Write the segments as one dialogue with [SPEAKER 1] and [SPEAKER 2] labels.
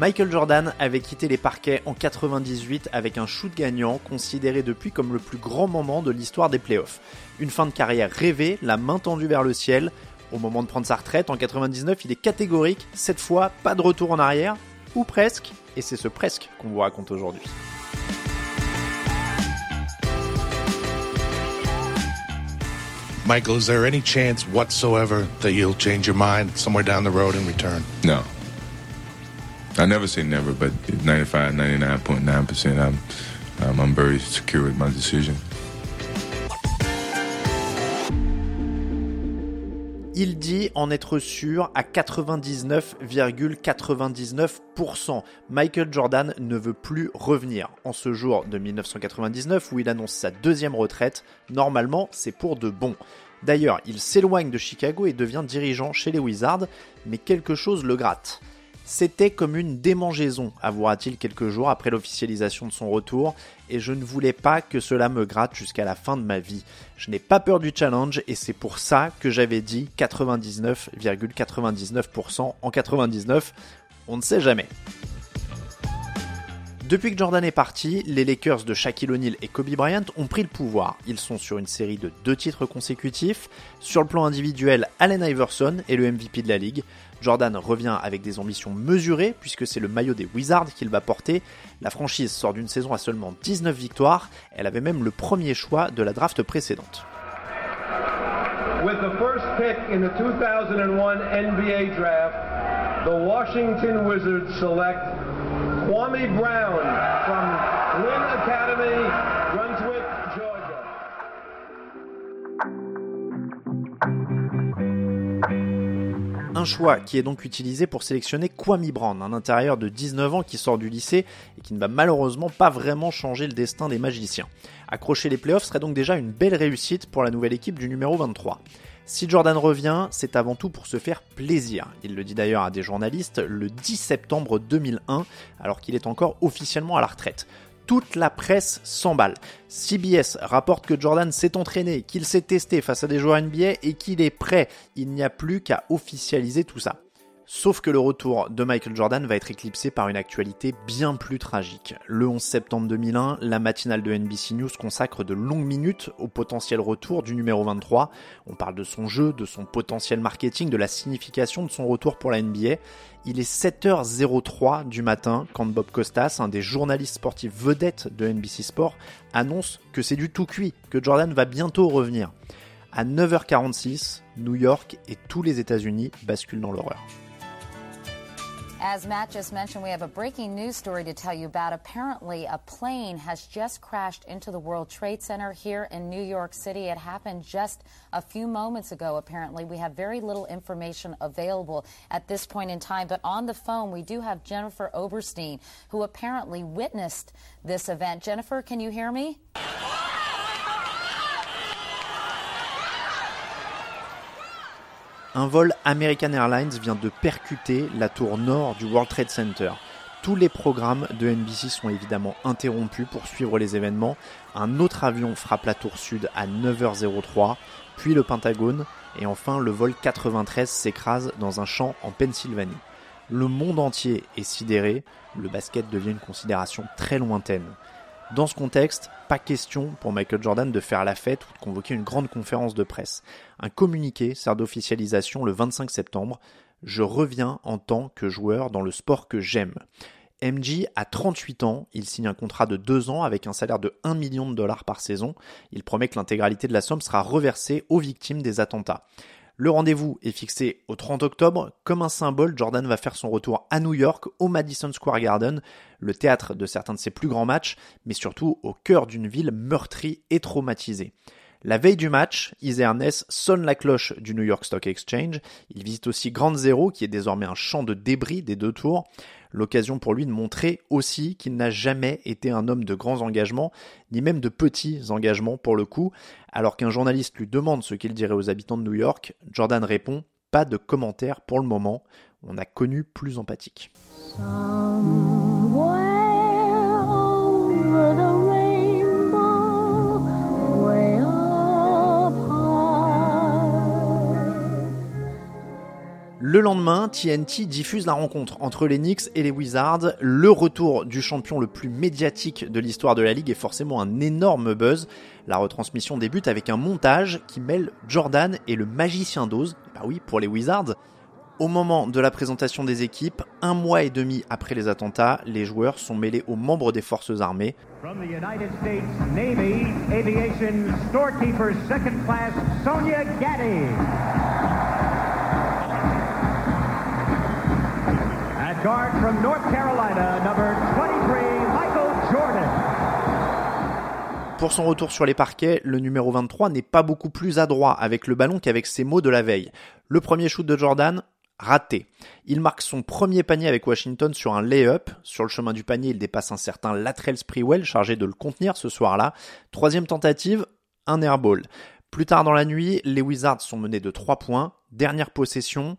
[SPEAKER 1] Michael Jordan avait quitté les parquets en 98 avec un shoot gagnant considéré depuis comme le plus grand moment de l'histoire des playoffs. Une fin de carrière rêvée, la main tendue vers le ciel. Au moment de prendre sa retraite en 99, il est catégorique, cette fois pas de retour en arrière, ou presque, et c'est ce presque qu'on vous raconte aujourd'hui.
[SPEAKER 2] Michael, is there any chance whatsoever that you'll change your mind somewhere down the road and return?
[SPEAKER 3] No. I never say never, but 95, 99.9%, I'm, um, I'm very secure with my.
[SPEAKER 1] Il dit en être sûr à 99,99%. Michael Jordan ne veut plus revenir. En ce jour de 1999 où il annonce sa deuxième retraite, normalement c'est pour de bon. D'ailleurs, il s'éloigne de Chicago et devient dirigeant chez les Wizards, mais quelque chose le gratte. C'était comme une démangeaison, avouera-t-il quelques jours après l'officialisation de son retour, et je ne voulais pas que cela me gratte jusqu'à la fin de ma vie. Je n'ai pas peur du challenge, et c'est pour ça que j'avais dit 99,99% en 99. On ne sait jamais. Depuis que Jordan est parti, les Lakers de Shaquille O'Neal et Kobe Bryant ont pris le pouvoir. Ils sont sur une série de deux titres consécutifs. Sur le plan individuel, Allen Iverson est le MVP de la ligue. Jordan revient avec des ambitions mesurées puisque c'est le maillot des Wizards qu'il va porter. La franchise sort d'une saison à seulement 19 victoires. Elle avait même le premier choix de la draft précédente.
[SPEAKER 4] With the first pick in the 2001 NBA draft, Washington Wizards Kwame Brown from Lynn Academy, Brunswick, Georgia.
[SPEAKER 1] Un choix qui est donc utilisé pour sélectionner Kwame Brown, un intérieur de 19 ans qui sort du lycée et qui ne va malheureusement pas vraiment changer le destin des magiciens. Accrocher les playoffs serait donc déjà une belle réussite pour la nouvelle équipe du numéro 23. Si Jordan revient, c'est avant tout pour se faire plaisir. Il le dit d'ailleurs à des journalistes le 10 septembre 2001, alors qu'il est encore officiellement à la retraite toute la presse s'emballe. CBS rapporte que Jordan s'est entraîné, qu'il s'est testé face à des joueurs NBA et qu'il est prêt. Il n'y a plus qu'à officialiser tout ça. Sauf que le retour de Michael Jordan va être éclipsé par une actualité bien plus tragique. Le 11 septembre 2001, la matinale de NBC News consacre de longues minutes au potentiel retour du numéro 23. On parle de son jeu, de son potentiel marketing, de la signification de son retour pour la NBA. Il est 7h03 du matin quand Bob Costas, un des journalistes sportifs vedettes de NBC Sport, annonce que c'est du tout cuit, que Jordan va bientôt revenir. À 9h46, New York et tous les États-Unis basculent dans l'horreur.
[SPEAKER 5] As Matt just mentioned, we have a breaking news story to tell you about. Apparently, a plane has just crashed into the World Trade Center here in New York City. It happened just a few moments ago, apparently. We have very little information available at this point in time, but on the phone, we do have Jennifer Oberstein, who apparently witnessed this event. Jennifer, can you hear me?
[SPEAKER 1] Un vol American Airlines vient de percuter la tour nord du World Trade Center. Tous les programmes de NBC sont évidemment interrompus pour suivre les événements. Un autre avion frappe la tour sud à 9h03, puis le Pentagone, et enfin le vol 93 s'écrase dans un champ en Pennsylvanie. Le monde entier est sidéré, le basket devient une considération très lointaine. Dans ce contexte, pas question pour Michael Jordan de faire la fête ou de convoquer une grande conférence de presse. Un communiqué sert d'officialisation le 25 septembre. Je reviens en tant que joueur dans le sport que j'aime. MJ a 38 ans, il signe un contrat de 2 ans avec un salaire de 1 million de dollars par saison. Il promet que l'intégralité de la somme sera reversée aux victimes des attentats. Le rendez-vous est fixé au 30 octobre. Comme un symbole, Jordan va faire son retour à New York, au Madison Square Garden, le théâtre de certains de ses plus grands matchs, mais surtout au cœur d'une ville meurtrie et traumatisée. La veille du match, Izzy Ernest sonne la cloche du New York Stock Exchange. Il visite aussi Grand Zero, qui est désormais un champ de débris des deux tours. L'occasion pour lui de montrer aussi qu'il n'a jamais été un homme de grands engagements, ni même de petits engagements pour le coup. Alors qu'un journaliste lui demande ce qu'il dirait aux habitants de New York, Jordan répond Pas de commentaires pour le moment. On a connu plus empathique. Le lendemain, TNT diffuse la rencontre entre les Knicks et les Wizards. Le retour du champion le plus médiatique de l'histoire de la ligue est forcément un énorme buzz. La retransmission débute avec un montage qui mêle Jordan et le magicien d'Oz. Bah oui, pour les Wizards. Au moment de la présentation des équipes, un mois et demi après les attentats, les joueurs sont mêlés aux membres des forces armées. From the United States Navy Aviation Storekeeper Second Class Sonia Gaddy. From North Carolina, number 23, Michael Jordan. Pour son retour sur les parquets, le numéro 23 n'est pas beaucoup plus adroit avec le ballon qu'avec ses mots de la veille. Le premier shoot de Jordan, raté. Il marque son premier panier avec Washington sur un lay-up. Sur le chemin du panier, il dépasse un certain Latrell Sprewell chargé de le contenir ce soir-là. Troisième tentative, un airball. Plus tard dans la nuit, les Wizards sont menés de 3 points. Dernière possession,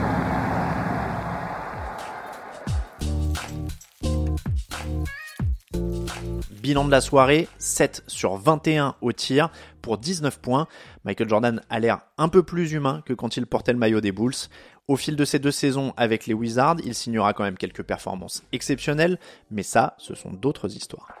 [SPEAKER 1] Bilan de la soirée, 7 sur 21 au tir pour 19 points. Michael Jordan a l'air un peu plus humain que quand il portait le maillot des Bulls. Au fil de ces deux saisons avec les Wizards, il signera quand même quelques performances exceptionnelles, mais ça, ce sont d'autres histoires.